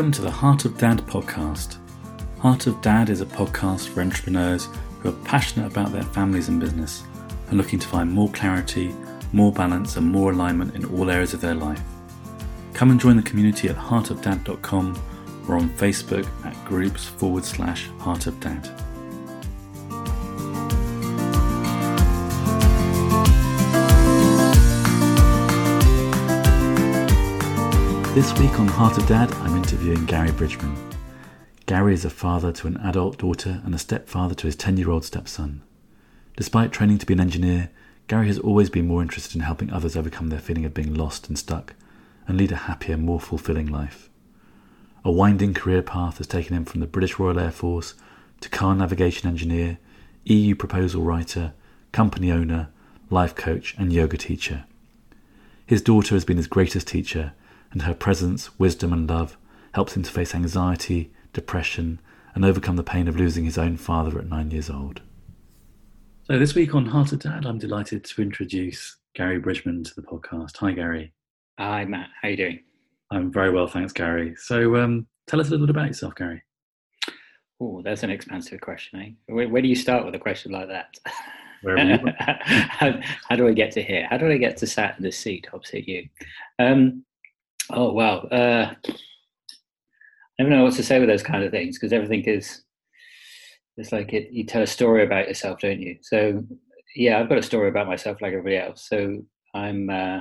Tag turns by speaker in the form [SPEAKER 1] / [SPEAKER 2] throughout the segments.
[SPEAKER 1] Welcome to the Heart of Dad podcast. Heart of Dad is a podcast for entrepreneurs who are passionate about their families and business and looking to find more clarity, more balance, and more alignment in all areas of their life. Come and join the community at heartofdad.com or on Facebook at groups forward slash Heart of Dad. This week on Heart of Dad, I'm interviewing Gary Bridgman. Gary is a father to an adult daughter and a stepfather to his 10 year old stepson. Despite training to be an engineer, Gary has always been more interested in helping others overcome their feeling of being lost and stuck and lead a happier, more fulfilling life. A winding career path has taken him from the British Royal Air Force to car navigation engineer, EU proposal writer, company owner, life coach, and yoga teacher. His daughter has been his greatest teacher and her presence, wisdom, and love helps him to face anxiety, depression, and overcome the pain of losing his own father at nine years old. So, this week on Heart of Dad, I'm delighted to introduce Gary Bridgman to the podcast. Hi, Gary.
[SPEAKER 2] Hi, Matt. How are you doing?
[SPEAKER 1] I'm very well, thanks, Gary. So, um, tell us a little bit about yourself, Gary.
[SPEAKER 2] Oh, that's an expansive question, eh? Where, where do you start with a question like that?
[SPEAKER 1] how,
[SPEAKER 2] how, do I get to here? How do I get to sat in this seat opposite you? Um, Oh wow! Uh, I don't know what to say with those kind of things because everything is. It's like it, you tell a story about yourself, don't you? So yeah, I've got a story about myself like everybody else. So I'm uh,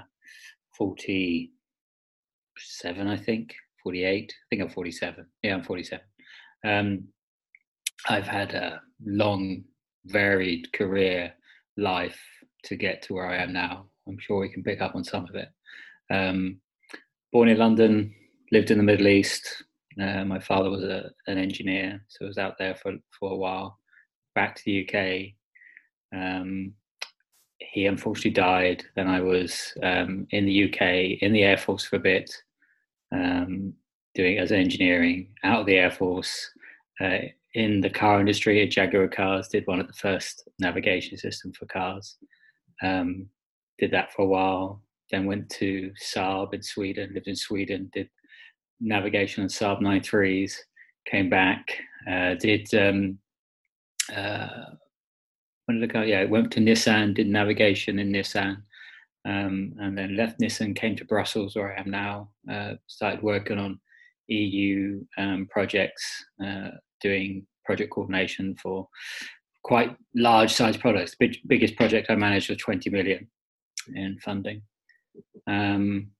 [SPEAKER 2] 47, I think, 48. I think I'm 47. Yeah, I'm 47. Um, I've had a long, varied career life to get to where I am now. I'm sure we can pick up on some of it. Um, born in London, lived in the Middle East. Uh, my father was a, an engineer, so I was out there for, for a while. Back to the UK. Um, he unfortunately died. Then I was um, in the UK, in the Air Force for a bit, um, doing as engineering, out of the Air Force, uh, in the car industry at Jaguar Cars, did one of the first navigation systems for cars. Um, did that for a while, then went to Saab in Sweden, lived in Sweden, did navigation on Saab 93s, came back, uh, did, um, uh, when did I go? Yeah, went to Nissan, did navigation in Nissan, um, and then left Nissan, came to Brussels, where I am now, uh, started working on EU um, projects, uh, doing project coordination for quite large size products. Big, biggest project I managed was 20 million in funding. Um,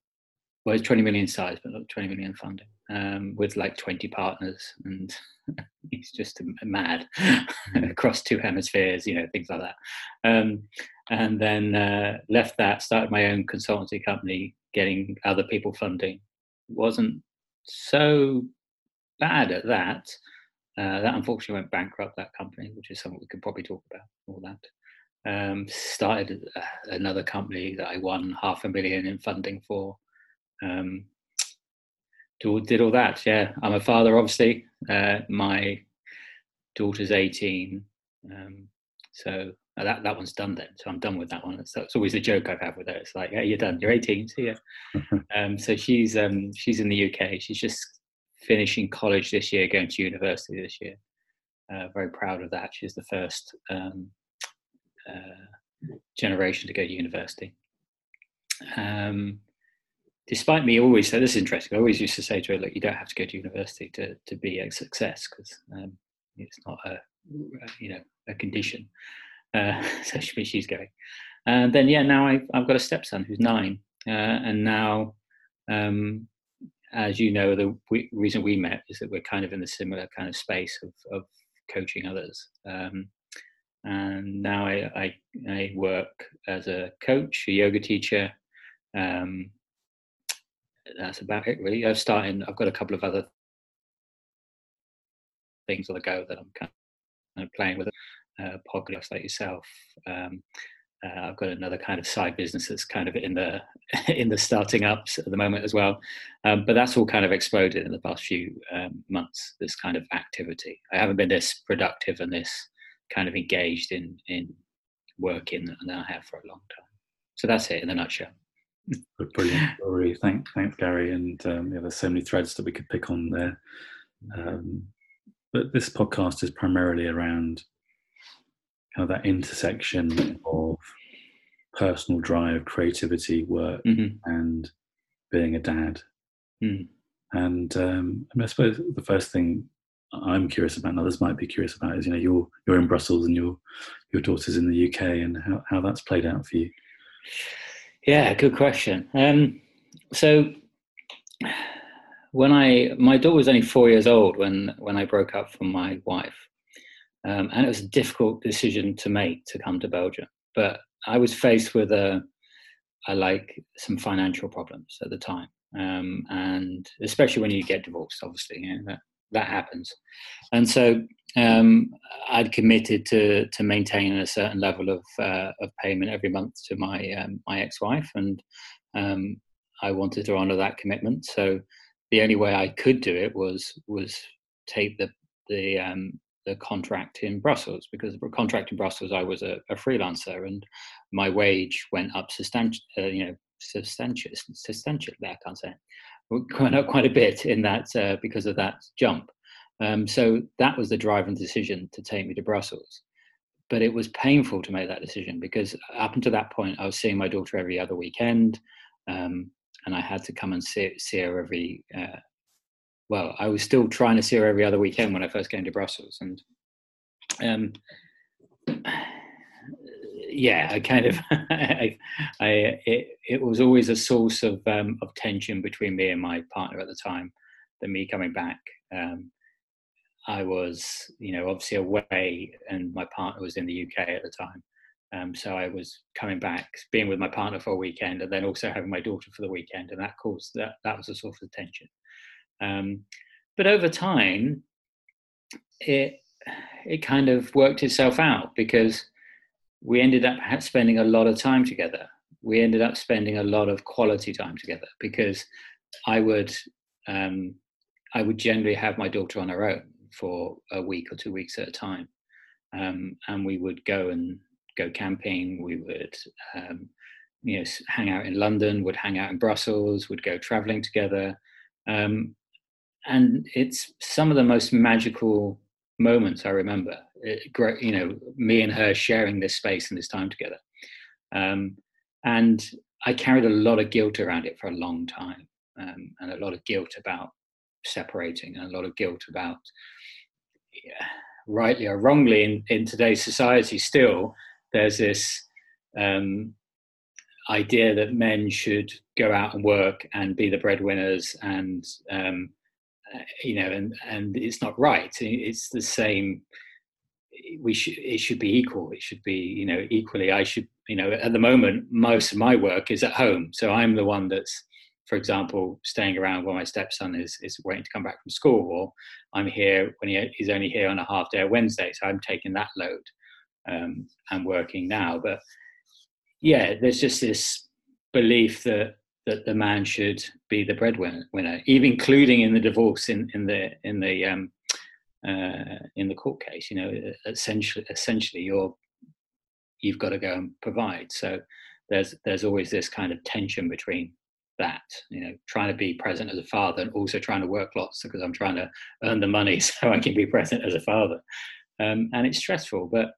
[SPEAKER 2] well, it's 20 million size, but not 20 million funding, um, with like 20 partners, and he's just mad mm. across two hemispheres, you know, things like that. Um, and then uh, left that, started my own consultancy company, getting other people funding. wasn't so bad at that. Uh, that unfortunately went bankrupt. That company, which is something we could probably talk about. All that um, started uh, another company that I won half a million in funding for. Um, did all that. Yeah, I'm a father, obviously. Uh, my daughter's 18, um, so uh, that that one's done then. So I'm done with that one. So it's always a joke I've had with her. It's like, yeah, you're done. You're 18. See ya. um, so she's um, she's in the UK. She's just finishing college this year, going to university this year. Uh, very proud of that. She's the first um, uh, generation to go to university. Um, despite me always say this is interesting. I always used to say to her, "Look, you don't have to go to university to to be a success because um, it's not a you know a condition." Uh, so she, she's going, and then yeah, now I, I've got a stepson who's nine, uh, and now, um, as you know, the we, reason we met is that we're kind of in the similar kind of space of, of coaching others. Um, and now I, I, I work as a coach, a yoga teacher. Um, that's about it, really. I've started. I've got a couple of other things on the go that I'm kind of playing with. Uh, podcasts like yourself. Um, uh, I've got another kind of side business that's kind of in the in the starting ups at the moment as well. Um, but that's all kind of exploded in the past few um, months. This kind of activity. I haven't been this productive and this kind of engaged in in working than I have for a long time. So that's it in a nutshell.
[SPEAKER 1] A brilliant story. Thank, thanks, Gary. And um, yeah, there's so many threads that we could pick on there. Um, but this podcast is primarily around kind of that intersection of personal drive, creativity, work,
[SPEAKER 2] Mhm.
[SPEAKER 1] and being a dad.
[SPEAKER 2] Mm.
[SPEAKER 1] And um, I, mean, I suppose the first thing I'm curious about, and others might be curious about, is you know you're you're in Brussels and your your daughter's in the UK, and how, how that's played out for you.
[SPEAKER 2] Yeah, good question. Um, so when I my daughter was only four years old when when I broke up from my wife, um, and it was a difficult decision to make to come to Belgium. But I was faced with a, a like some financial problems at the time, um, and especially when you get divorced, obviously, you know, that that happens. And so um, I'd committed to to maintain a certain level of uh, of payment every month to my um, my ex-wife, and um, I wanted to honour that commitment. So the only way I could do it was was take the the um, the contract in Brussels because the contract in Brussels I was a, a freelancer and my wage went up substantial, uh, you know, substantial, substantial. I can't say. Went up quite a bit in that uh, because of that jump. Um, so that was the driving decision to take me to Brussels. But it was painful to make that decision because up until that point I was seeing my daughter every other weekend. Um, and I had to come and see, see her every. Uh, well, I was still trying to see her every other weekend when I first came to Brussels, and um, yeah, I kind of, I, I it, it was always a source of um, of tension between me and my partner at the time. That me coming back, um, I was, you know, obviously away, and my partner was in the UK at the time. Um, so I was coming back, being with my partner for a weekend, and then also having my daughter for the weekend, and that caused that that was a source of tension. Um, but over time, it it kind of worked itself out because we ended up spending a lot of time together. We ended up spending a lot of quality time together because I would um, I would generally have my daughter on her own for a week or two weeks at a time, um, and we would go and go camping. We would, um, you know, hang out in London. Would hang out in Brussels. Would go traveling together, um, and it's some of the most magical moments I remember. It, you know, me and her sharing this space and this time together, um, and I carried a lot of guilt around it for a long time, um, and a lot of guilt about separating, and a lot of guilt about. Yeah, rightly or wrongly in, in today's society still there's this um, idea that men should go out and work and be the breadwinners and um, uh, you know and and it's not right it's the same we should it should be equal. It should be you know equally. I should you know at the moment most of my work is at home. So i'm the one that's for example staying around while my stepson is is waiting to come back from school or i'm here when he, he's only here on a half day wednesday. So i'm taking that load um, and working now. But yeah, there's just this belief that that the man should be the breadwinner, even including in the divorce in in the in the um, uh, in the court case. You know, essentially, essentially, you're you've got to go and provide. So there's there's always this kind of tension between that you know trying to be present as a father and also trying to work lots because i'm trying to earn the money so i can be present as a father um, and it's stressful but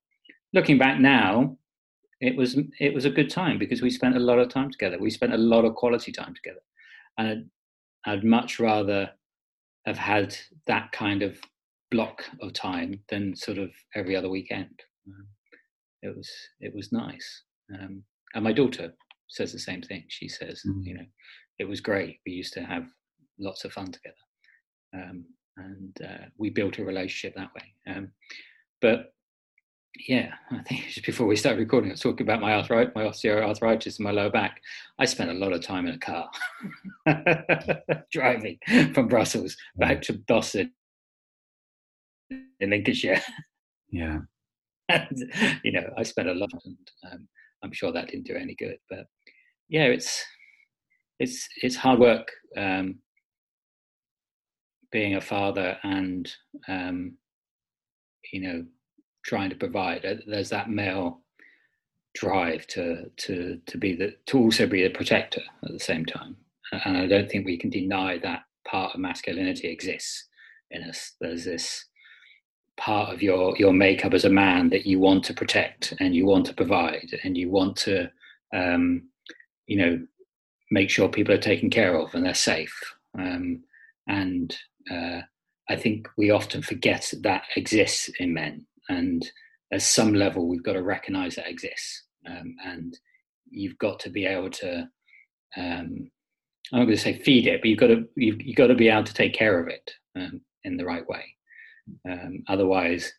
[SPEAKER 2] looking back now, it was it was a good time because we spent a lot of time together. We spent a lot of quality time together, and I'd, I'd much rather have had that kind of block of time than sort of every other weekend. Um, it was it was nice, um, and my daughter says the same thing. She says, mm-hmm. you know, it was great. We used to have lots of fun together, um, and uh, we built a relationship that way. Um, but yeah, I think just before we started recording, I was talking about my arthritis, my osteoarthritis in my lower back. I spent a lot of time in a car driving from Brussels back to Boston in Lincolnshire.
[SPEAKER 1] Yeah.
[SPEAKER 2] and, you know, I spent a lot, and um, I'm sure that didn't do any good. But yeah, it's it's it's hard work um, being a father and um, you know trying to provide. There's that male drive to to to be the to also be a protector at the same time and i don't think we can deny that part of masculinity exists in us there's this part of your your makeup as a man that you want to protect and you want to provide and you want to um, you know make sure people are taken care of and they're safe. Um, and uh, i think we often forget that that exists in men and at some level we've got to recognize that exists. Um, and you've got to be able to um, i'm not going to say feed it but you've got to you've, you've got to be able to take care of it um, in the right way um, otherwise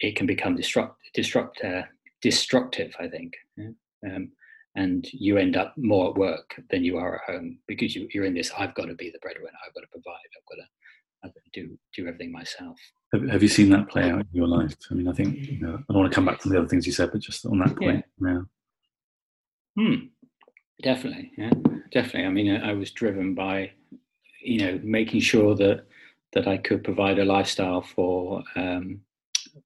[SPEAKER 2] it can become destruct, destruct, uh, destructive i think yeah? Um, and you end up more at work than you are at home because you, are in this i've got to be the breadwinner i've got to provide i've got to, I've got to do do everything myself
[SPEAKER 1] have, have, you seen that play out in your life i mean i think you know, i don't want to come back to the other things you said but just on that point yeah,
[SPEAKER 2] yeah. Hmm. definitely yeah definitely i mean i was driven by you know making sure that that i could provide a lifestyle for um,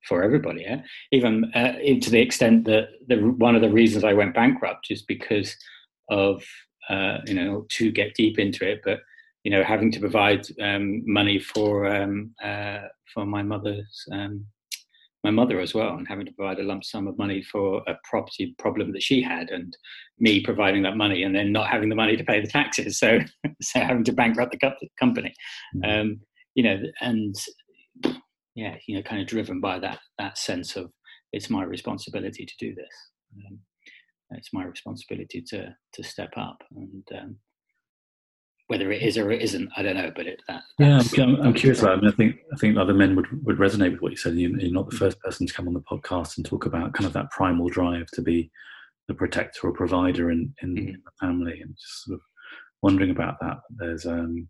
[SPEAKER 2] for everybody. Yeah? Even uh, to the extent that the one of the reasons I went bankrupt is because of uh, you know to get deep into it, but you know having to provide um, money for um, uh, for my mother's um, my mother as well, and having to provide a lump sum of money for a property problem that she had, and me providing that money, and then not having the money to pay the taxes, so so having to bankrupt the company, mm-hmm. um, you know, and yeah, you know, kind of driven by that that sense of it's my responsibility to do this. Um, it's my responsibility to to step up, and um, whether it is or it isn't, I don't know. But it, that
[SPEAKER 1] yeah, I'm, I'm curious about. It. I, mean, I think I think other men would would resonate with what you said. You, are not the mm. first person to come on the podcast and talk about kind of that primal drive to be the protector or provider in in, mm-hmm. the family, and just sort of wondering about that. There's um,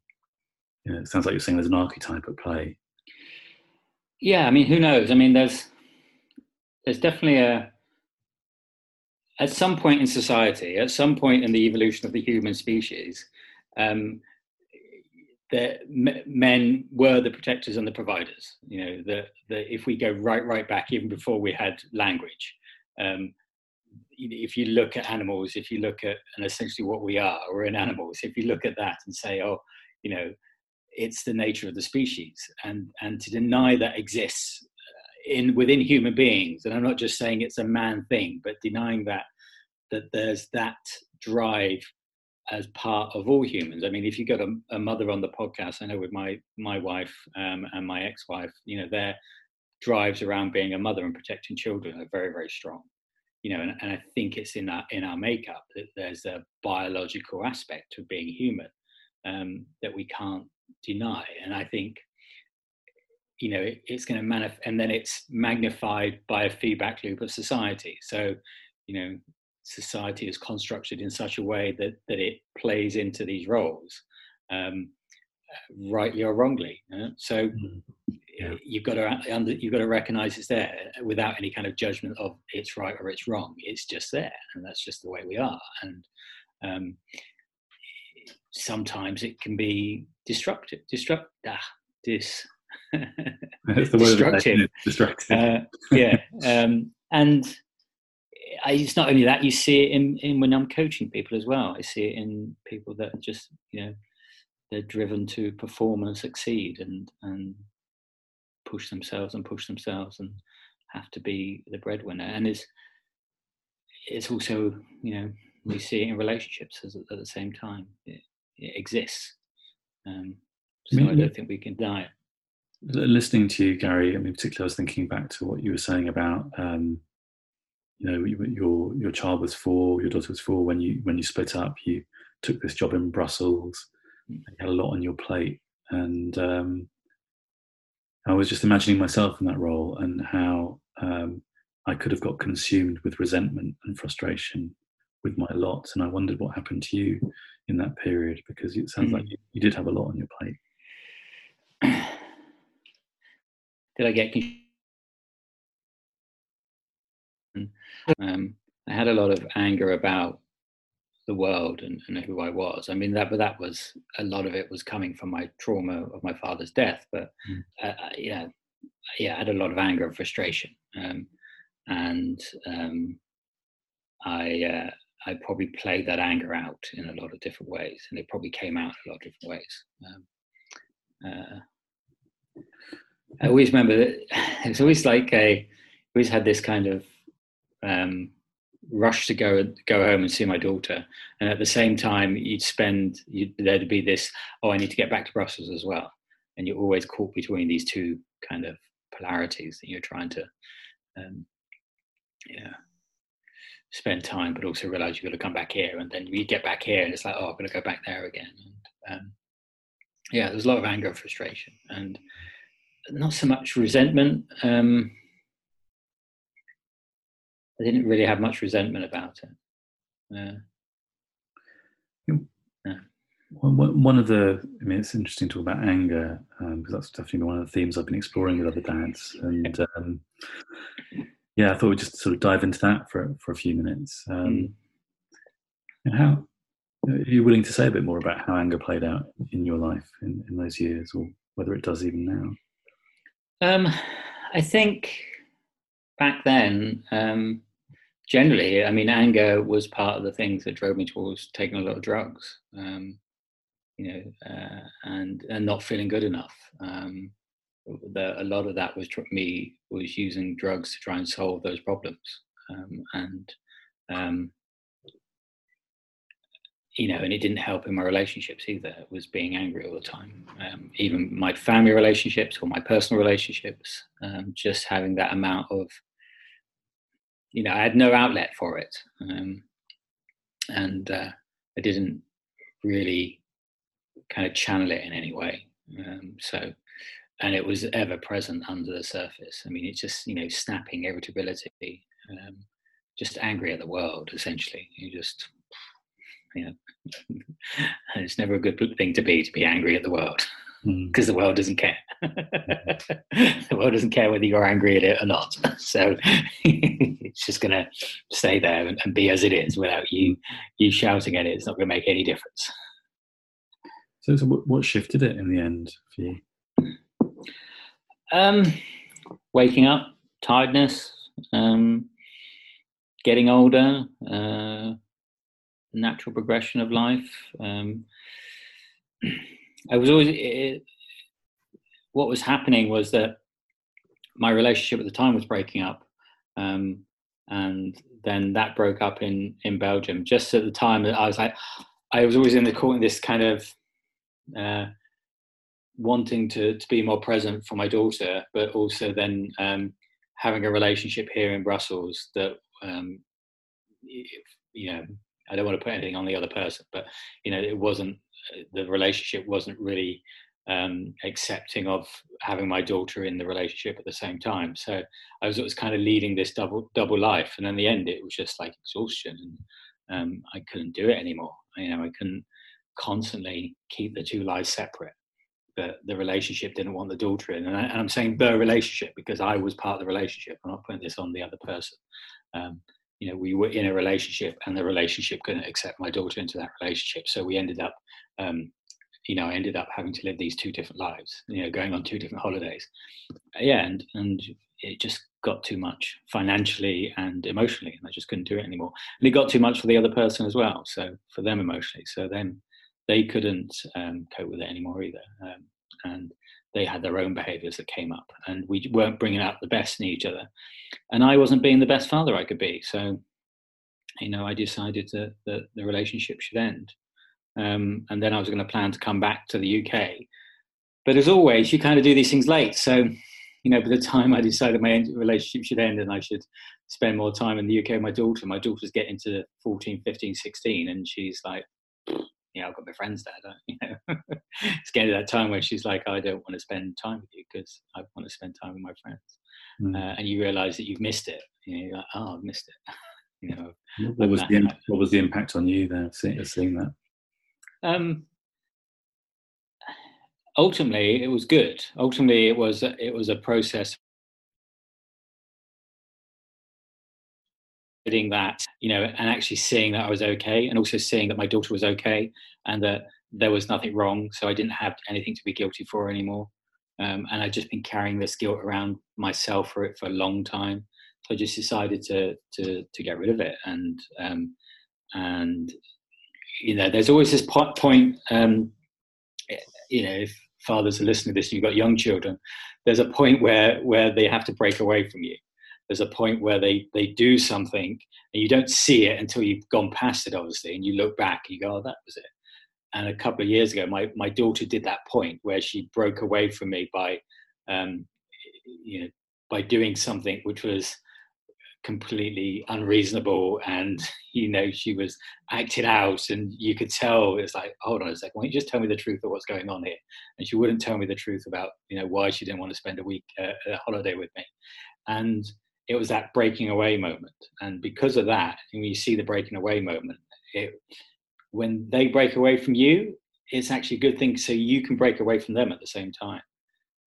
[SPEAKER 1] you know, it sounds like you're saying there's an archetype at play
[SPEAKER 2] yeah, I mean, who knows? I mean, there's there's definitely a at some point in society, at some point in the evolution of the human species, um, the men were the protectors and the providers. You know, the if we go right right back even before we had language, um, if you look at animals, if you look at and essentially what we are, we're in animals. If you look at that and say, oh, you know, it's the nature of the species and and to deny that exists uh, in within human beings and i'm not just saying it's a man thing but denying that that there's that drive as part of all humans. I mean if you've got a, a mother on the podcast i know with my my wife um, and my ex-wife you know their drives around being a mother and protecting children are very very strong you know and, and i think it's in our in our makeup that there's a biological aspect of being human um, that we can't deny. And I think, you know, it, it's going to manifest, and then it's magnified by a feedback loop of society. So, you know, society is constructed in such a way that that it plays into these roles, um, rightly or wrongly. Uh, so. Mm-hmm. Yeah. You've got to you've got to recognize it's there without any kind of judgment of it's right or it's wrong. It's just there, and that's just the way we are. And um, sometimes it can be destructive, destruct, ah, dis,
[SPEAKER 1] That's the destructive. Word destructive. Uh,
[SPEAKER 2] yeah, um, and I, it's not only that. You see it in, in when I'm coaching people as well. I see it in people that are just you know they're driven to perform and succeed and and push themselves and push themselves and have to be the breadwinner. And it's it's also you know we see it in relationships at the same time. It, it exists. Um, so I, mean, I don't think we can deny it.
[SPEAKER 1] Listening to you, Gary, I mean, particularly, I was thinking back to what you were saying about, um, you know, your your child was four, your daughter was four when you when you split up. You took this job in Brussels. Mm. You had a lot on your plate, and um, I was just imagining myself in that role and how um, I could have got consumed with resentment and frustration with my lot. And I wondered what happened to you in that period because it sounds mm. like you, you, did have a lot on your plate.
[SPEAKER 2] did I get? Um, I had a lot of anger about the world and, and, who I was. I mean, that but that was a lot of it was coming from my trauma of my father's death. But mm. uh, yeah, yeah, I had a lot of anger and frustration, um, and um, I uh, I probably played that anger out in a lot of different ways, and it probably came out a lot of different ways. Um, uh, I always remember that it's always like a always had this kind of um, rush to go go home and see my daughter, and at the same time you'd spend you'd, there'd be this oh I need to get back to Brussels as well, and you're always caught between these two kind of polarities that you're trying to um, yeah spend time, but also realize you've got to come back here, and then you get back here and it's like oh I'm going to go back there again. And, um, yeah, there's a lot of anger and frustration, and not so much resentment. Um, I didn't really have much resentment about it. Yeah.
[SPEAKER 1] One of the, I mean, it's interesting to talk about anger because um, that's definitely one of the themes I've been exploring with other dads. And um, yeah, I thought we'd just sort of dive into that for for a few minutes. Um, and how are you willing to say a bit more about how anger played out in your life in, in those years, or whether it does even now?
[SPEAKER 2] Um, I think back then, um, generally, I mean, anger was part of the things that drove me towards taking a lot of drugs. Um, you know, uh, and and not feeling good enough. Um, a lot of that was me was using drugs to try and solve those problems, um, and um, you know, and it didn't help in my relationships either. It was being angry all the time. Um, even my family relationships or my personal relationships, um, just having that amount of you know, I had no outlet for it, um, and uh, I didn't really kind of channel it in any way. Um, so, and it was ever present under the surface. I mean, it's just you know, snapping irritability, um, just angry at the world. Essentially, you just you know, it's never a good thing to be to be angry at the world because mm. the world doesn't care. the world doesn't care whether you're angry at it or not. So it's just going to stay there and, and, be as it is without you you shouting at it. It's not going to make any difference.
[SPEAKER 1] So, so what shifted it in the end for you?
[SPEAKER 2] Um, waking up, tiredness, um, getting older, uh, natural progression of life. Um, I was always it, what was happening was that my relationship at the time was breaking up, um, and then that broke up in in Belgium. Just at the time, I was like, I was always in the court in this kind of uh, wanting to to be more present for my daughter, but also then um, having a relationship here in Brussels that um, you know I don't want to put anything on the other person, but you know it wasn't the relationship wasn't really um, accepting of having my daughter in the relationship at the same time. So I was, was kind of leading this double double life, and in the end, it was just like exhaustion, and um, I couldn't do it anymore. You know, I couldn't constantly keep the two lives separate. The relationship didn't want the daughter in, and, I, am saying the relationship because I was part of the relationship. I'm not putting this on the other person. Um, you know, we were in a relationship and the relationship couldn't accept my daughter into that relationship. So we ended up, um, you know, I ended up having to live these two different lives, you know, going on two different holidays. Yeah. And, and it just got too much financially and emotionally. And I just couldn't do it anymore. And it got too much for the other person as well. So for them emotionally. So then they couldn't um, cope with it anymore either. Um, and they had their own behaviors that came up and we weren't bringing out the best in each other and i wasn't being the best father i could be so you know i decided that, that the relationship should end um, and then i was going to plan to come back to the uk but as always you kind of do these things late so you know by the time i decided my relationship should end and i should spend more time in the uk with my daughter my daughter's getting to 14 15 16 and she's like you know, I've got my friends there. You know, it's getting to that time where she's like, I don't want to spend time with you because I want to spend time with my friends. Mm. Uh, and you realise that you've missed it. You know, like, oh, I've missed it. you know,
[SPEAKER 1] what was the impact, what was the impact on you there, seeing, seeing that?
[SPEAKER 2] Um, ultimately, it was good. Ultimately, it was it was a process that, you know, and actually seeing that I was okay, and also seeing that my daughter was okay, and that there was nothing wrong, so I didn't have anything to be guilty for anymore. Um, and I'd just been carrying this guilt around myself for it for a long time. So I just decided to to to get rid of it, and um, and you know, there's always this point. Um, you know, if fathers are listening to this, you've got young children. There's a point where where they have to break away from you. There's a point where they they do something and you don't see it until you've gone past it, obviously, and you look back and you go, "Oh, that was it." And a couple of years ago, my my daughter did that point where she broke away from me by, um, you know, by doing something which was completely unreasonable and you know she was acting out and you could tell it's like hold on a second why don't you just tell me the truth of what's going on here and she wouldn't tell me the truth about you know why she didn't want to spend a week uh, a holiday with me and it was that breaking away moment and because of that when you see the breaking away moment it when they break away from you it's actually a good thing so you can break away from them at the same time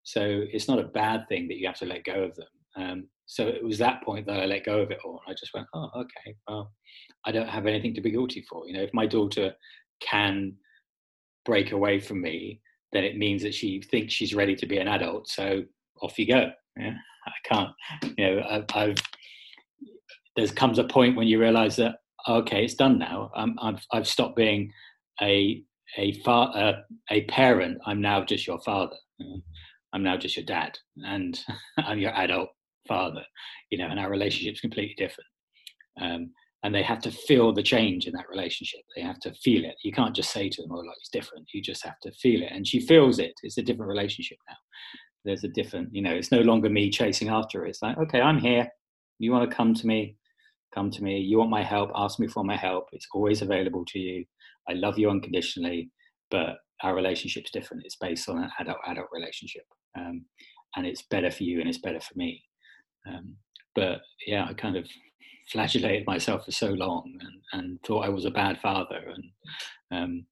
[SPEAKER 2] so it's not a bad thing that you have to let go of them um, so it was that point that I let go of it all. I just went, oh, okay, well, I don't have anything to be guilty for. You know, if my daughter can break away from me, then it means that she thinks she's ready to be an adult. So off you go. Yeah, I can't. You know, I've, I've there comes a point when you realise that okay, it's done now. Um, I've I've stopped being a a fa- uh, a parent. I'm now just your father. I'm now just your dad, and I'm your adult father, you know, and our relationship's completely different. Um, and they have to feel the change in that relationship. They have to feel it. You can't just say to them, "Oh, like it's different." You just have to feel it, and she feels it. It's a different relationship now. There's a different, you know, it's no longer me chasing after her. It's like, okay, I'm here. You want to come to me? Come to me. You want my help? Ask me for my help. It's always available to you. I love you unconditionally, but our relationship's different. It's based on an adult-adult relationship, um, and it's better for you and it's better for me. Um, but yeah, I kind of flagellated myself for so long and, and thought I was a bad father. And um,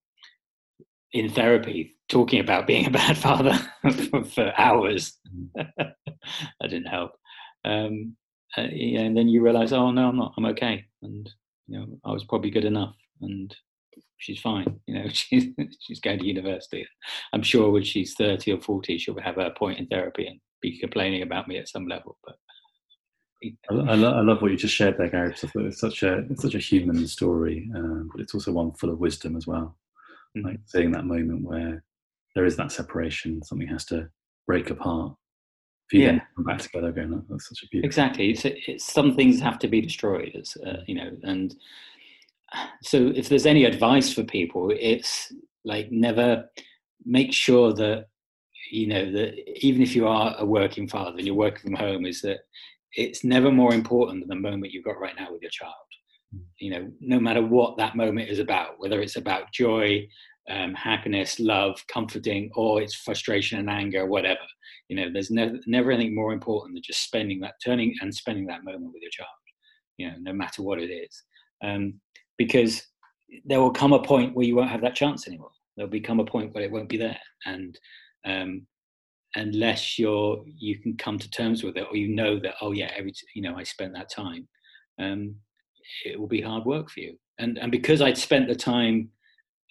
[SPEAKER 2] in therapy, talking about being a bad father for, hours, that didn't help. Um, uh, yeah, and then you realize, oh no, I'm not. I'm okay, and you know, I was probably good enough, and she's fine. You know, she's she's going to university. I'm sure when she's 30 or 40, she'll have her point in therapy and be complaining about me at some level. But
[SPEAKER 1] I, I, lo- I, love what you just shared there, Gary. It's such a it's such a human story, um, but it's also one full of wisdom as well. Mm-hmm. Like seeing that moment where there is that separation, something has to break apart. For you yeah. come back together again. That's such a beautiful.
[SPEAKER 2] Exactly. It's, it's, some things have to be destroyed, as, uh, you know. And so, if there's any advice for people, it's like never make sure that you know that even if you are a working father and you're working from home, is that it's never more important than the moment you've got right now with your child. You know, no matter what that moment is about, whether it's about joy, um, happiness, love, comforting, or it's frustration and anger, whatever. You know, there's never never anything more important than just spending that, turning and spending that moment with your child. You know, no matter what it is, um, because there will come a point where you won't have that chance anymore. There'll become a point where it won't be there, and um, unless you're you can come to terms with it or you know that oh yeah every you know i spent that time um, it will be hard work for you. And and because i'd spent the time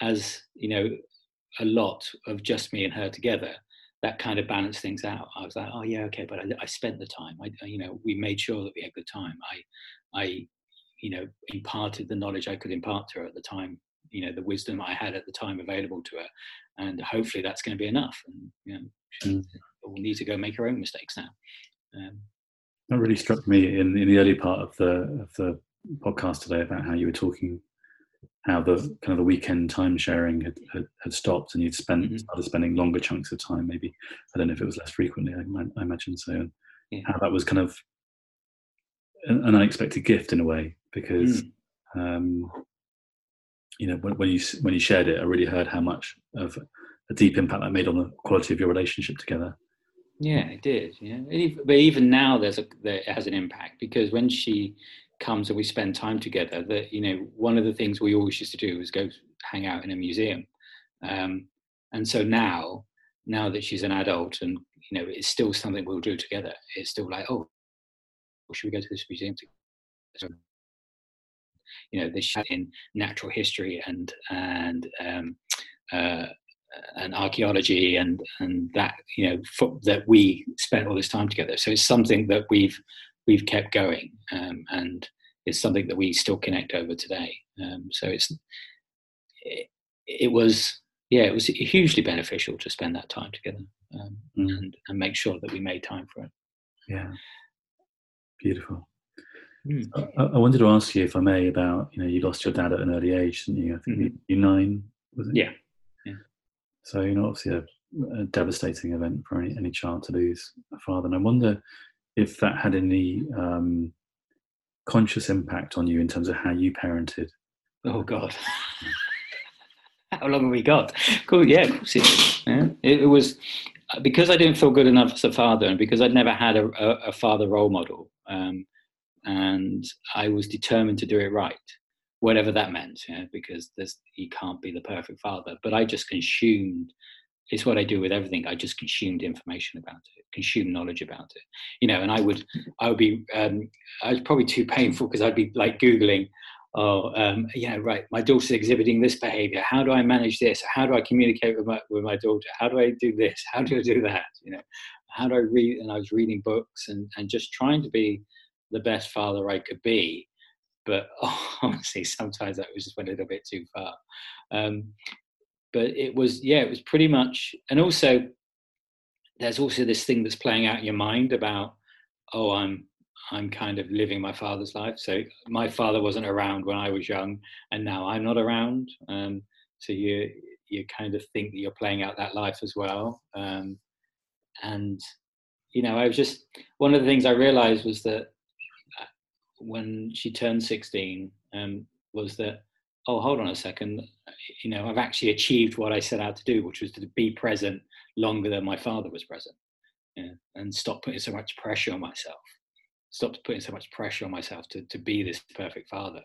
[SPEAKER 2] as you know a lot of just me and her together that kind of balanced things out. I was like oh yeah okay but i, I spent the time. I you know we made sure that we had good time. I i you know imparted the knowledge i could impart to her at the time you know the wisdom i had at the time available to her. And hopefully that's going to be enough. And you know mm. will need to go make her own mistakes now. Um,
[SPEAKER 1] that really struck me in, in the early part of the of the podcast today about how you were talking how the kind of the weekend time sharing had, had, had stopped and you'd spent mm-hmm. started spending longer chunks of time maybe i don't know if it was less frequently i, I imagine so and yeah. how that was kind of an, an, unexpected gift in a way because mm. um, you know when, when, you when you shared it i really heard how much of a deep impact that made on the quality of your relationship together
[SPEAKER 2] yeah it did yeah but even now there's a there, it has an impact because when she comes and we spend time together that you know one of the things we always used to do was go hang out in a museum um, and so now now that she's an adult and you know it's still something we'll do together it's still like oh should we go to this museum together you know this in natural history and and um, uh, and archaeology and and that you know for, that we spent all this time together. So it's something that we've we've kept going, um, and it's something that we still connect over today. Um, so it's it, it, was yeah, it was hugely beneficial to spend that time together um, mm. and and make sure that we made time for it.
[SPEAKER 1] Yeah, beautiful. Mm. I, I, wanted to ask you, if I may, about you know you lost your dad at an early age, didn't you? I think mm-hmm. you, nine, was it?
[SPEAKER 2] Yeah. yeah.
[SPEAKER 1] So you know, obviously a, a, devastating event for any, any child to lose a father, and I wonder if that had any um, conscious impact on you in terms of how you parented.
[SPEAKER 2] Oh God. how long have we got? Cool. Yeah, of course. Yeah. It, was because I didn't feel good enough as a father, and because I'd never had a, a, a father role model. Um, and I was determined to do it right, whatever that meant, you know, because there's, he can't be the perfect father. But I just consumed. It's what I do with everything. I just consumed information about it, consumed knowledge about it, you know. And I would, I would be, um, I was probably too painful because I'd be like googling, oh, um, yeah, right. My daughter's exhibiting this behavior. How do I manage this? How do I communicate with my with my daughter? How do I do this? How do I do that? You know, how do I read? And I was reading books and and just trying to be the best father I could be. But oh, honestly, sometimes that was just went a little bit too far. Um, but it was, yeah, it was pretty much, and also there's also this thing that's playing out in your mind about, oh, I'm I'm kind of living my father's life. So my father wasn't around when I was young, and now I'm not around. Um, so you you kind of think that you're playing out that life as well. Um, and you know, I was just one of the things I realized was that when she turned 16 um, was that oh hold on a second you know i've actually achieved what i set out to do which was to be present longer than my father was present and stop putting so much pressure on myself stop putting so much pressure on myself to, to be this perfect father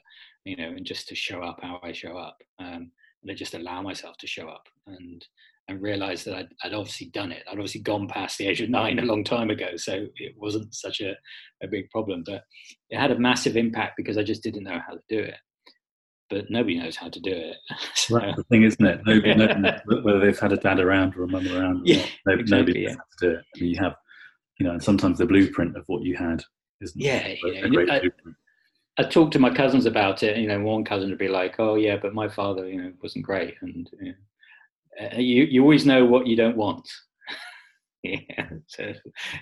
[SPEAKER 2] you know and just to show up how i show up um, and to just allow myself to show up and and realized that I'd, I'd, obviously done it. I'd obviously gone past the age of nine a long time ago, so it wasn't such a, a big problem. But it had a massive impact because I just didn't know how to do it. But nobody knows how to do it.
[SPEAKER 1] so, That's the thing, isn't it? Nobody, yeah. nobody, whether they've had a dad around or a mum around, yeah, nobody, exactly, nobody yeah. knows how to do it. I mean, you have, you know, and sometimes the blueprint of what you had isn't
[SPEAKER 2] yeah, great I. I talked to my cousins about it. You know, one cousin would be like, "Oh yeah, but my father, you know, wasn't great," and you know, uh, you you always know what you don't want. yeah. So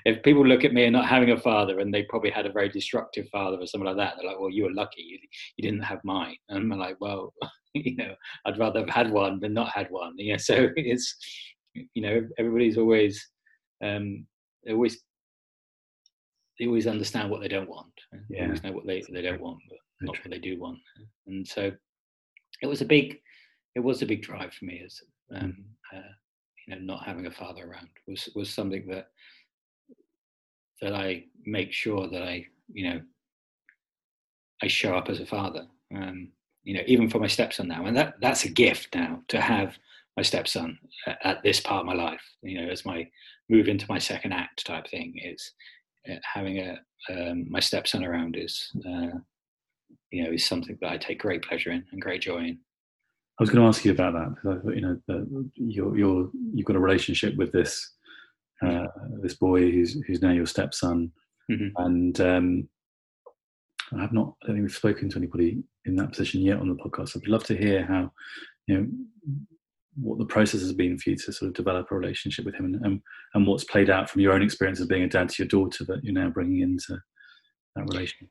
[SPEAKER 2] if people look at me and not having a father, and they probably had a very destructive father or something like that, they're like, "Well, you were lucky. You, you didn't have mine." And I'm like, "Well, you know, I'd rather have had one than not had one." Yeah. So it's you know, everybody's always um, they always they always understand what they don't want. Yeah. They always know what they they don't want, but not what they do want. And so it was a big it was a big drive for me as um, uh, you know, not having a father around was was something that that I make sure that I, you know, I show up as a father. Um, you know, even for my stepson now, and that that's a gift now to have my stepson at, at this part of my life. You know, as my move into my second act type thing is uh, having a um, my stepson around is uh, you know is something that I take great pleasure in and great joy in.
[SPEAKER 1] I was going to ask you about that because I, you know the, you're, you're you've got a relationship with this uh, this boy who's who's now your stepson, mm-hmm. and um, I have not. I don't think we've spoken to anybody in that position yet on the podcast. I'd love to hear how you know what the process has been for you to sort of develop a relationship with him, and and, and what's played out from your own experience of being a dad to your daughter that you're now bringing into that relationship.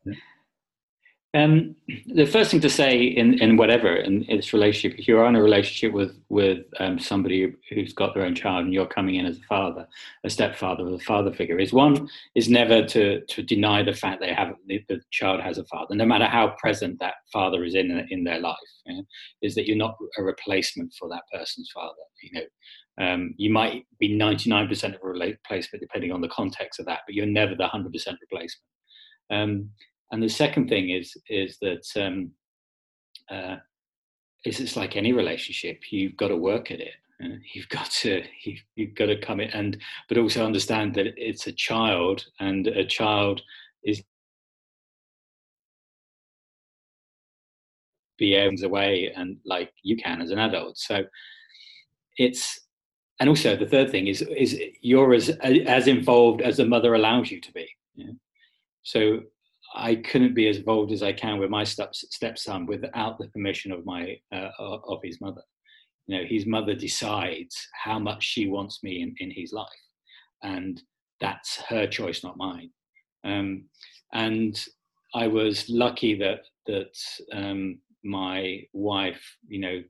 [SPEAKER 2] Um, the first thing to say in, in whatever in, in this relationship, if you're in a relationship with with um, somebody who's got their own child and you're coming in as a father, a stepfather, or a father figure, is one is never to to deny the fact they have the, the child has a father, no matter how present that father is in in their life. You know, is that you're not a replacement for that person's father. You know, um, you might be 99% of a replacement depending on the context of that, but you're never the 100% replacement. Um, and the second thing is is that um, uh, is it's like any relationship. You've got to work at it. You've got to you've, you've got to come in and but also understand that it's a child and a child is be able away and like you can as an adult. So it's and also the third thing is is you're as as involved as the mother allows you to be. Yeah? so I couldn't be as involved as I can with my step, stepson without the permission of my uh, of his mother. You know, his mother decides how much she wants me in, in his life, and that's her choice, not mine. Um, and I was lucky that that um, my wife, you know,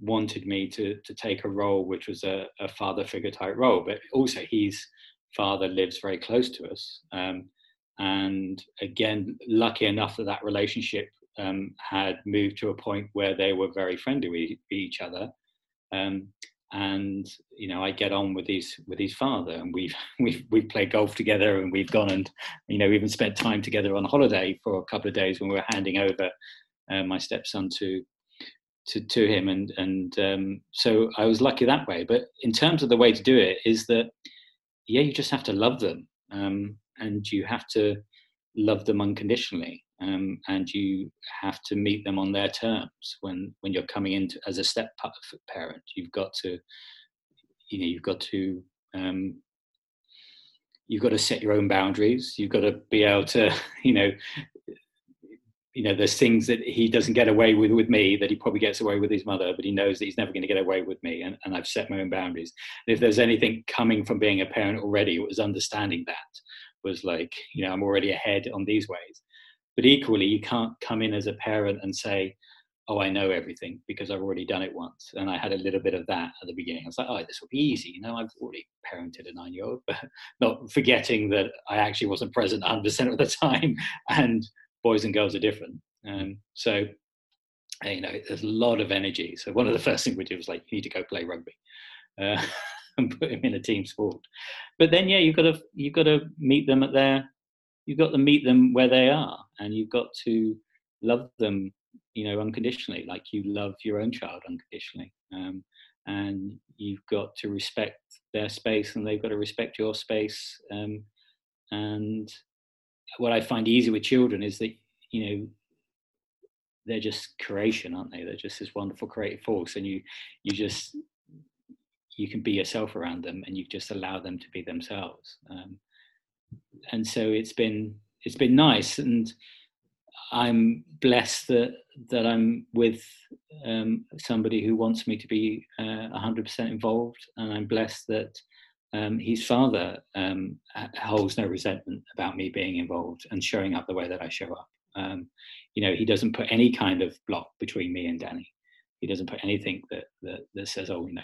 [SPEAKER 2] wanted me to to take a role which was a, a father figure type role, but also his father lives very close to us. Um, and again, lucky enough that that relationship um, had moved to a point where they were very friendly with each other. Um, and you know, I get on with his with his father, and we've we've we've played golf together, and we've gone and you know even spent time together on holiday for a couple of days when we were handing over uh, my stepson to to to him, and and um, so I was lucky that way. But in terms of the way to do it, is that yeah, you just have to love them. Um, and you have to love them unconditionally um, and you have to meet them on their terms when when you're coming into as a step parent. You've got to you know you've got to um, you've got to set your own boundaries. You've got to be able to you know you know there's things that he doesn't get away with with me that he probably gets away with his mother but he knows that he's never going to get away with me and, and i've set my own boundaries. And if there's anything coming from being a parent already it was understanding that was like, you know, I'm already ahead on these ways. But equally, you can't come in as a parent and say, oh, I know everything because I've already done it once. And I had a little bit of that at the beginning. I was like, oh, this will be easy. You know, I've already parented a nine year old, but not forgetting that I actually wasn't present 100% of the time. And boys and girls are different. Um, so, you know, there's a lot of energy. So, one of the first things we did was like, you need to go play rugby. Uh, and put him in a team sport. But then, yeah, you've got to you've got to meet them at their you've got to meet them where they are, and you've got to love them, you know, unconditionally, like you love your own child unconditionally. Um, and you've got to respect their space, and they've got to respect your space. Um, and what I find easy with children is that you know they're just creation, aren't they? They're just this wonderful creative force, and you you just you can be yourself around them and you just allow them to be themselves um, and so it's been it's been nice and i'm blessed that that i'm with um, somebody who wants me to be uh, 100% involved and i'm blessed that um, his father um, holds no resentment about me being involved and showing up the way that i show up. Um, you know he doesn't put any kind of block between me and danny. He doesn't put anything that that, that says oh you know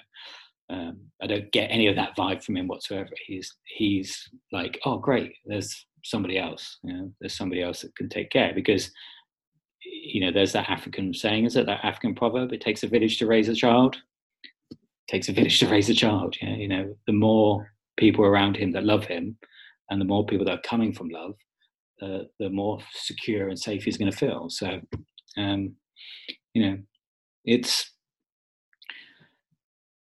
[SPEAKER 2] um, I don't get any of that vibe from him whatsoever. He's he's like, oh great, there's somebody else. You know, there's somebody else that can take care because you know there's that African saying, is it that African proverb? It takes a village to raise a child. It takes a village to raise a child. Yeah, you know, the more people around him that love him, and the more people that are coming from love, uh, the more secure and safe he's going to feel. So, um, you know, it's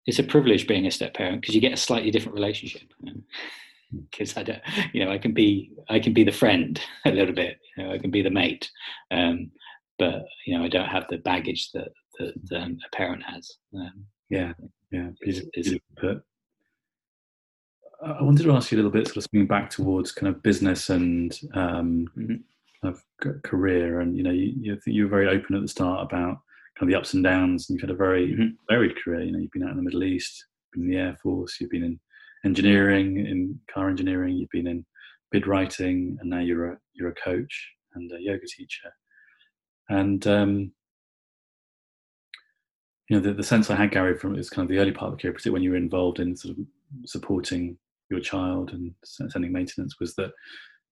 [SPEAKER 2] it's a privilege being a step parent because you get a slightly different relationship. Because I don't, you know, I can be I can be the friend a little bit. You know, I can be the mate, um, but you know, I don't have the baggage that that um, a parent has. Um,
[SPEAKER 1] yeah, yeah, beautiful, put. I wanted to ask you a little bit, sort of swinging back towards kind of business and um, mm-hmm. kind of career, and you know, you, you, you were very open at the start about kind of the ups and downs. And you've had a very mm-hmm. varied career. You know, you've been out in the Middle East, been in the Air Force, you've been in engineering, in car engineering, you've been in bid writing, and now you're a you're a coach and a yoga teacher. And um, you know, the, the sense I had, Gary, from is kind of the early part of the career, particularly when you were involved in sort of supporting your child and sending maintenance, was that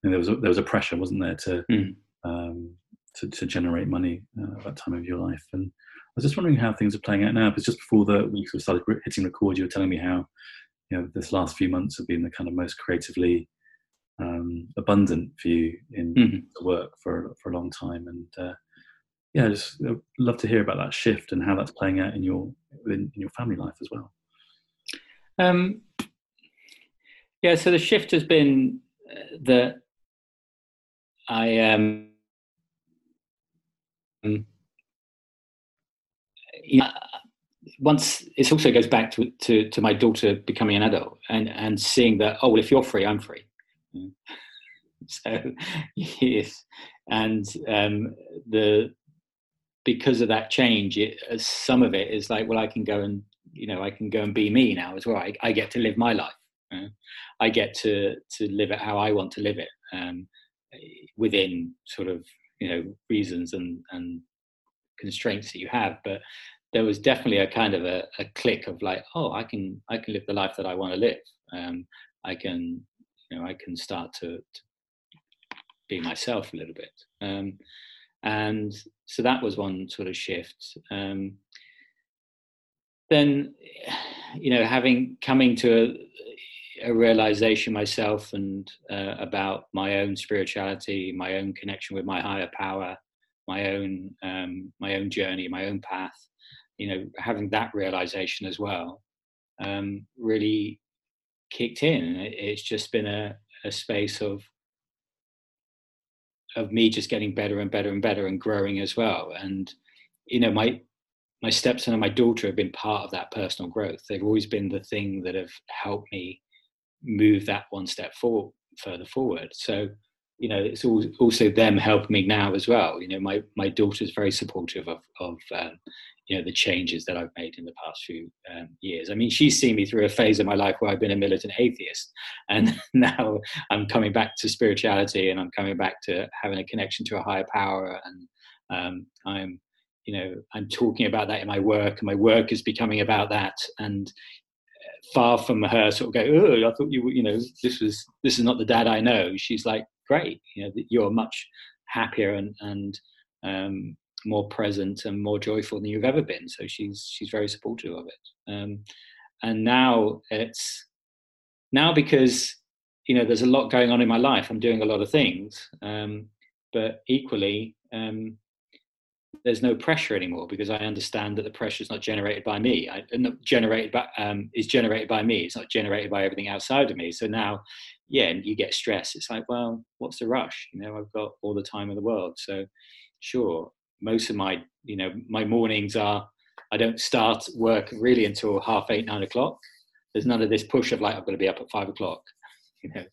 [SPEAKER 1] you know, there was a, there was a pressure, wasn't there, to mm. um, to, to generate money uh, at that time of your life. And I was just wondering how things are playing out now. Because just before the we sort of started hitting record, you were telling me how you know this last few months have been the kind of most creatively um, abundant for you in mm-hmm. work for for a long time. And uh, yeah, I just I'd love to hear about that shift and how that's playing out in your in, in your family life as well. Um,
[SPEAKER 2] yeah, so the shift has been uh, that I um, um, yeah, once it also goes back to, to, to my daughter becoming an adult and, and seeing that oh well if you're free I'm free so yes, and um, the because of that change, it, uh, some of it is like, well, I can go and you know, I can go and be me now as well. I, I get to live my life. I get to to live it how I want to live it, um, within sort of you know reasons and and constraints that you have. But there was definitely a kind of a, a click of like, oh, I can I can live the life that I want to live. Um, I can you know I can start to, to be myself a little bit. Um, and so that was one sort of shift. Um, then, you know, having coming to a, a realization myself and uh, about my own spirituality, my own connection with my higher power, my own um, my own journey, my own path. You know, having that realization as well um, really kicked in. It's just been a, a space of of me just getting better and better and better and growing as well. And you know, my my stepson and my daughter have been part of that personal growth. They've always been the thing that have helped me move that one step forward, further forward. So, you know, it's also them helping me now as well. You know, my my daughter's very supportive of of um, you know the changes that I've made in the past few um, years. I mean, she's seen me through a phase of my life where I've been a militant atheist, and now I'm coming back to spirituality, and I'm coming back to having a connection to a higher power, and um, I'm, you know, I'm talking about that in my work, and my work is becoming about that, and far from her sort of go, oh, I thought you, were, you know, this was this is not the dad I know. She's like, great, you know, you're much happier and and um, more present and more joyful than you've ever been. So she's she's very supportive of it. Um, and now it's now because you know there's a lot going on in my life. I'm doing a lot of things, um, but equally um, there's no pressure anymore because I understand that the pressure is not generated by me. I, not generated by um, is generated by me. It's not generated by everything outside of me. So now, yeah, you get stress. It's like, well, what's the rush? You know, I've got all the time in the world. So, sure, most of my you know my mornings are I don't start work really until half eight nine o'clock. There's none of this push of like I've got to be up at five o'clock. You know,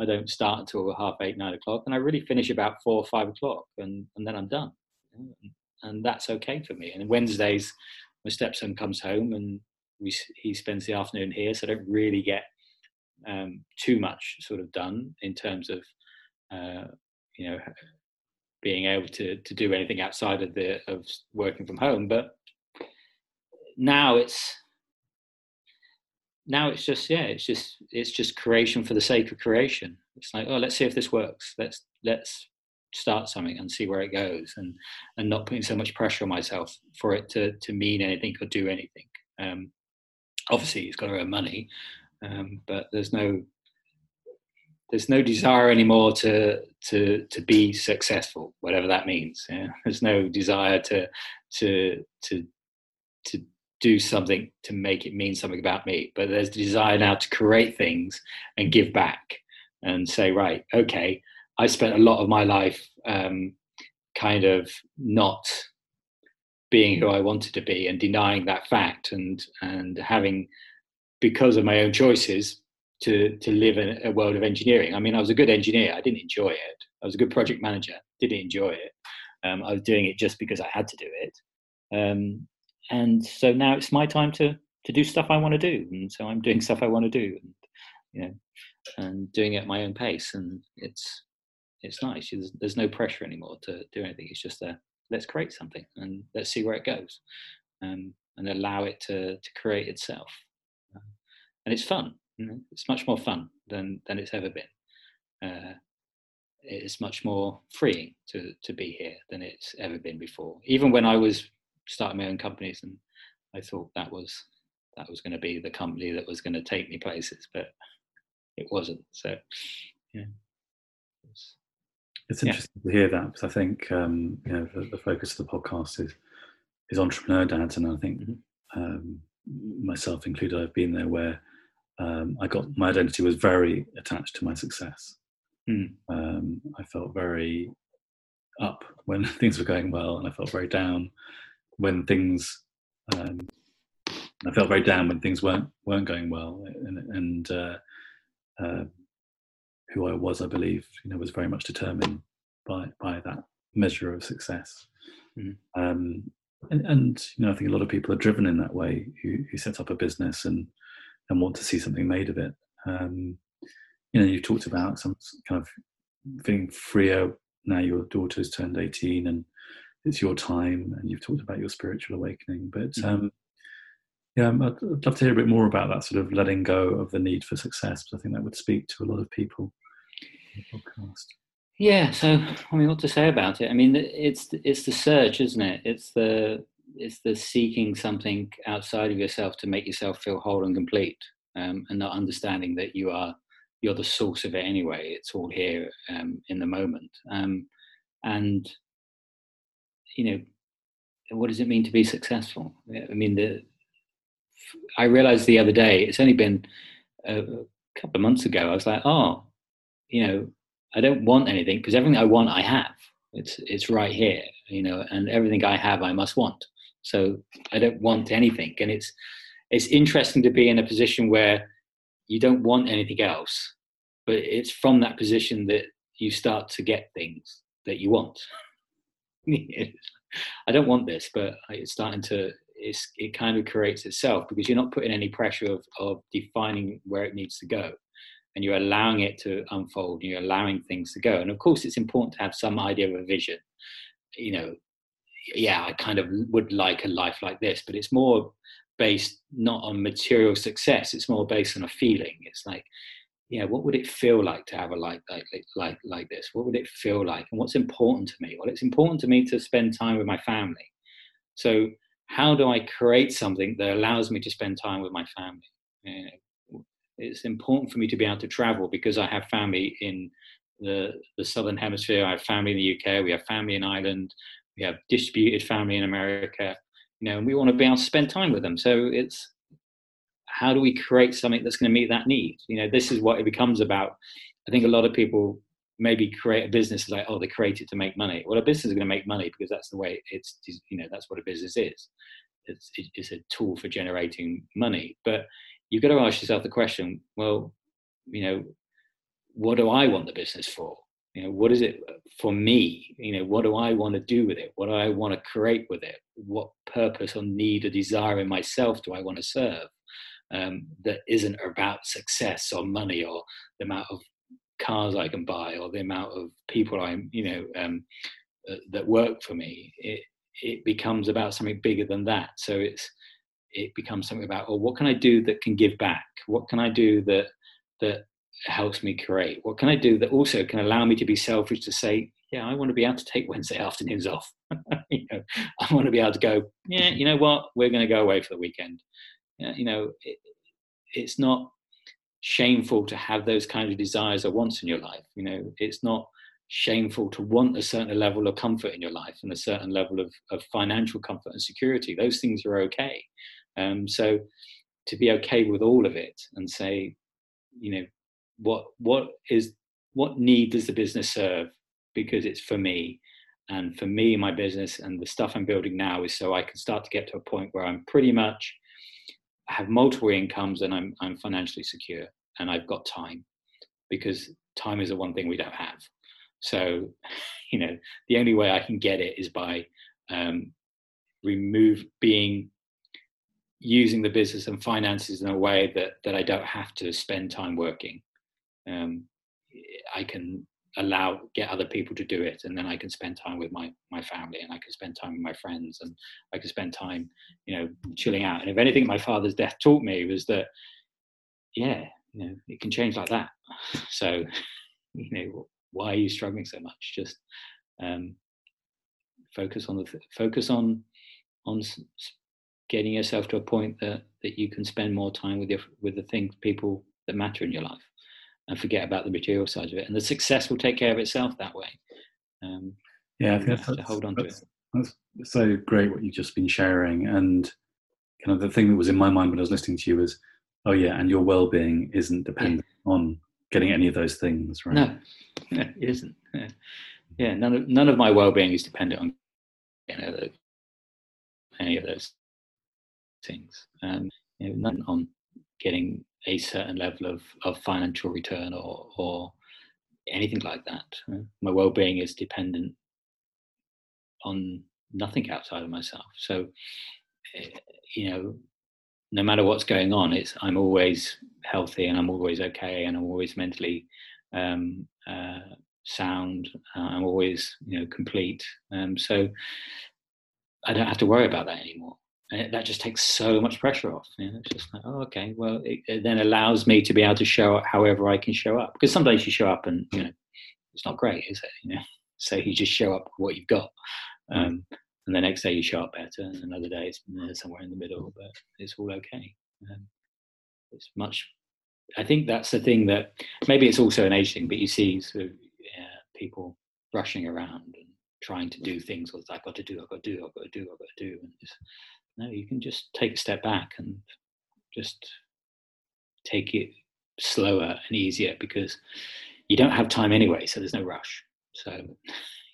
[SPEAKER 2] I don't start until half eight nine o'clock, and I really finish about four or five o'clock, and and then I'm done, and that's okay for me. And Wednesdays, my stepson comes home, and we he spends the afternoon here, so I don't really get um, too much sort of done in terms of uh, you know being able to to do anything outside of the of working from home. But now it's now it's just yeah it's just it's just creation for the sake of creation. It's like oh let's see if this works. Let's let's start something and see where it goes and and not putting so much pressure on myself for it to to mean anything or do anything um obviously it's got to earn money um but there's no there's no desire anymore to to to be successful, whatever that means. Yeah? There's no desire to to to to do something to make it mean something about me. But there's desire now to create things and give back and say, right, okay, I spent a lot of my life um, kind of not being who I wanted to be and denying that fact and and having because of my own choices to to live in a world of engineering. I mean, I was a good engineer. I didn't enjoy it. I was a good project manager. Didn't enjoy it. Um, I was doing it just because I had to do it. Um, and so now it's my time to to do stuff I want to do, and so I'm doing stuff I want to do, and you know, and doing it at my own pace, and it's it's nice. There's, there's no pressure anymore to do anything. It's just a let's create something and let's see where it goes, um, and allow it to to create itself. Um, and it's fun it's much more fun than than it's ever been. Uh, it's much more freeing to to be here than it's ever been before. Even when I was starting my own companies, and I thought that was that was going to be the company that was going to take me places, but it wasn't. So, yeah.
[SPEAKER 1] It's, it's interesting yeah. to hear that because I think um, you know the, the, focus of the podcast is is entrepreneur dads, and I think mm-hmm. um, myself included, I've been there where um, I got my identity was very attached to my success. Mm. Um, I felt very up when things were going well, and I felt very down when things. Um, I felt very down when things weren't weren't going well, and, and uh, uh, who I was, I believe, you know, was very much determined by by that measure of success. Mm-hmm. Um, and, and, you know, I think a lot of people are driven in that way who, who set up a business and and want to see something made of it. Um, you know, you talked about some kind of feeling freer now. Your daughter's turned eighteen, and it's your time, and you've talked about your spiritual awakening. But mm-hmm. um, yeah, I'd, I'd love to hear a bit more about that sort of letting go of the need for success. Because I think that would speak to a lot of people.
[SPEAKER 2] Podcast. Yeah, so I mean, what to say about it? I mean, it's it's the search, isn't it? It's the it's the seeking something outside of yourself to make yourself feel whole and complete, um, and not understanding that you are you're the source of it anyway. It's all here um, in the moment, um, and you know, what does it mean to be successful? I mean, the I realized the other day. It's only been a, a couple of months ago. I was like, oh, you know, I don't want anything because everything I want, I have. It's it's right here, you know, and everything I have, I must want. So I don't want anything, and it's it's interesting to be in a position where you don't want anything else, but it's from that position that you start to get things that you want. I don't want this, but it's starting to. It's, it kind of creates itself because you're not putting any pressure of, of defining where it needs to go and you're allowing it to unfold and you're allowing things to go. And of course it's important to have some idea of a vision. You know yeah i kind of would like a life like this but it's more based not on material success it's more based on a feeling. It's like yeah what would it feel like to have a life like like like this? What would it feel like? And what's important to me? Well it's important to me to spend time with my family. So how do i create something that allows me to spend time with my family? You know, it's important for me to be able to travel because I have family in the, the southern hemisphere. I have family in the UK. We have family in Ireland. We have distributed family in America. You know, and we want to be able to spend time with them. So it's how do we create something that's going to meet that need? You know, this is what it becomes about. I think a lot of people maybe create a business like, oh, they create it to make money. Well, a business is going to make money because that's the way it's, you know, that's what a business is. It's, it's a tool for generating money. But you've got to ask yourself the question well you know what do i want the business for? You know what is it for me? You know what do i want to do with it? What do i want to create with it? What purpose or need or desire in myself do i want to serve um, that isn't about success or money or the amount of cars i can buy or the amount of people i'm you know um, uh, that work for me? It it becomes about something bigger than that. So it's it becomes something about oh what can i do that can give back? What can i do that that helps me create? What can i do that also can allow me to be selfish to say yeah i want to be able to take wednesday afternoons off you know i want to be able to go yeah you know what? We're going to go away for the weekend yeah, you know it, it's not shameful to have those kind of desires or wants in your life you know. It's not shameful to want a certain level of comfort in your life and a certain level of, of financial comfort and security. Those things are okay um, so to be okay with all of it and say, you know, what what is what need does the business serve? Because it's for me, and for me, my business and the stuff I'm building now is so I can start to get to a point where I'm pretty much have multiple incomes and I'm I'm financially secure and I've got time because time is the one thing we don't have. So, you know, the only way I can get it is by um, remove being using the business and finances in a way that that I don't have to spend time working. Um, I can allow get other people to do it, and then I can spend time with my my family, and I can spend time with my friends, and I can spend time, you know, chilling out. And if anything, my father's death taught me was that, yeah, you know, it can change like that. So, you know, why are you struggling so much? Just um, focus on the focus on on getting yourself to a point that that you can spend more time with your with the things people that matter in your life and forget about the material side of it. And the success will take care of itself that way. Um,
[SPEAKER 1] yeah i think that's,
[SPEAKER 2] to hold on
[SPEAKER 1] to it.
[SPEAKER 2] that's
[SPEAKER 1] so great what you've just been sharing. And kind of the thing that was in my mind when i was listening to you was oh yeah and your well-being isn't dependent yeah. on getting any of those things right?
[SPEAKER 2] No, no it isn't. Yeah. yeah none of none of my well-being is dependent on any of those things, um, you know, not on getting a certain level of, of financial return or, or anything like that. My well-being is dependent on nothing outside of myself. So, uh, you know, no matter what's going on, it's I'm always healthy and I'm always okay and I'm always mentally um, uh, sound. Uh, I'm always you know complete. Um, so I don't have to worry about that anymore. And that just takes so much pressure off. You know? It's just like, oh, okay. Well, it, it, then allows me to be able to show up however I can show up. Because some days you show up and you know it's not great, is it? You know, so you just show up what you've got. Um, and the next day you show up better, and another day it's somewhere in the middle, but it's all okay. Um, it's much. I think that's the thing that maybe it's also an age thing, but you see sort of yeah, people rushing around and trying to do things. Well, I've got to do, I've got to do, I've got to do, I've got to do. And no, you can just take a step back and just take it slower and easier because you don't have time anyway, so there's no rush. So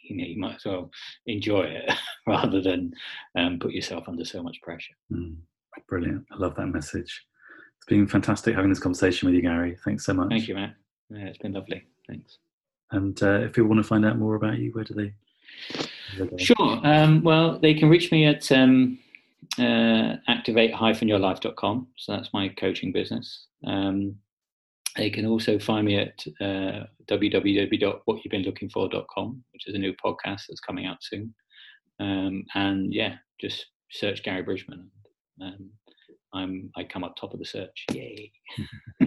[SPEAKER 2] you know you might as well enjoy it rather than um, put yourself under so much pressure.
[SPEAKER 1] Mm, brilliant! I love that message. It's been fantastic having this conversation with you, Gary. Thanks so much.
[SPEAKER 2] Thank you, Matt. Yeah, it's been lovely. Thanks.
[SPEAKER 1] And uh, if people want to find out more about you, where do they?
[SPEAKER 2] Sure. Um, well, they can reach me at um, uh, activate-yourlife.com. So that's my coaching business. Um, they can also find me at uh, www.whatyou'vebeenlookingfor.com, which is a new podcast that's coming out soon. Um, and yeah, just search Gary Bridgman. Um, I'm I come up top of the search. Yay!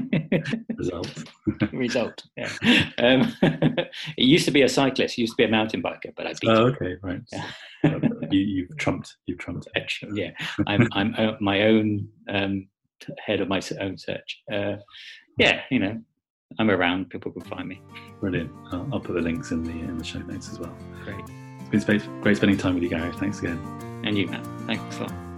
[SPEAKER 1] Result.
[SPEAKER 2] Result. Yeah. Um, it used to be a cyclist. Used to be a mountain biker, but I beat.
[SPEAKER 1] Oh, okay, right. Yeah. You, have trumped. You've trumped.
[SPEAKER 2] It. Yeah, I'm I'm uh, my own um, head of my own search. Uh, yeah, you know, I'm around. People can find me.
[SPEAKER 1] Brilliant. I'll, I'll, put the links in the in the show notes as well.
[SPEAKER 2] Great.
[SPEAKER 1] It's been great spending time with you, Gary. Thanks again.
[SPEAKER 2] And you, Matt. Thanks a lot.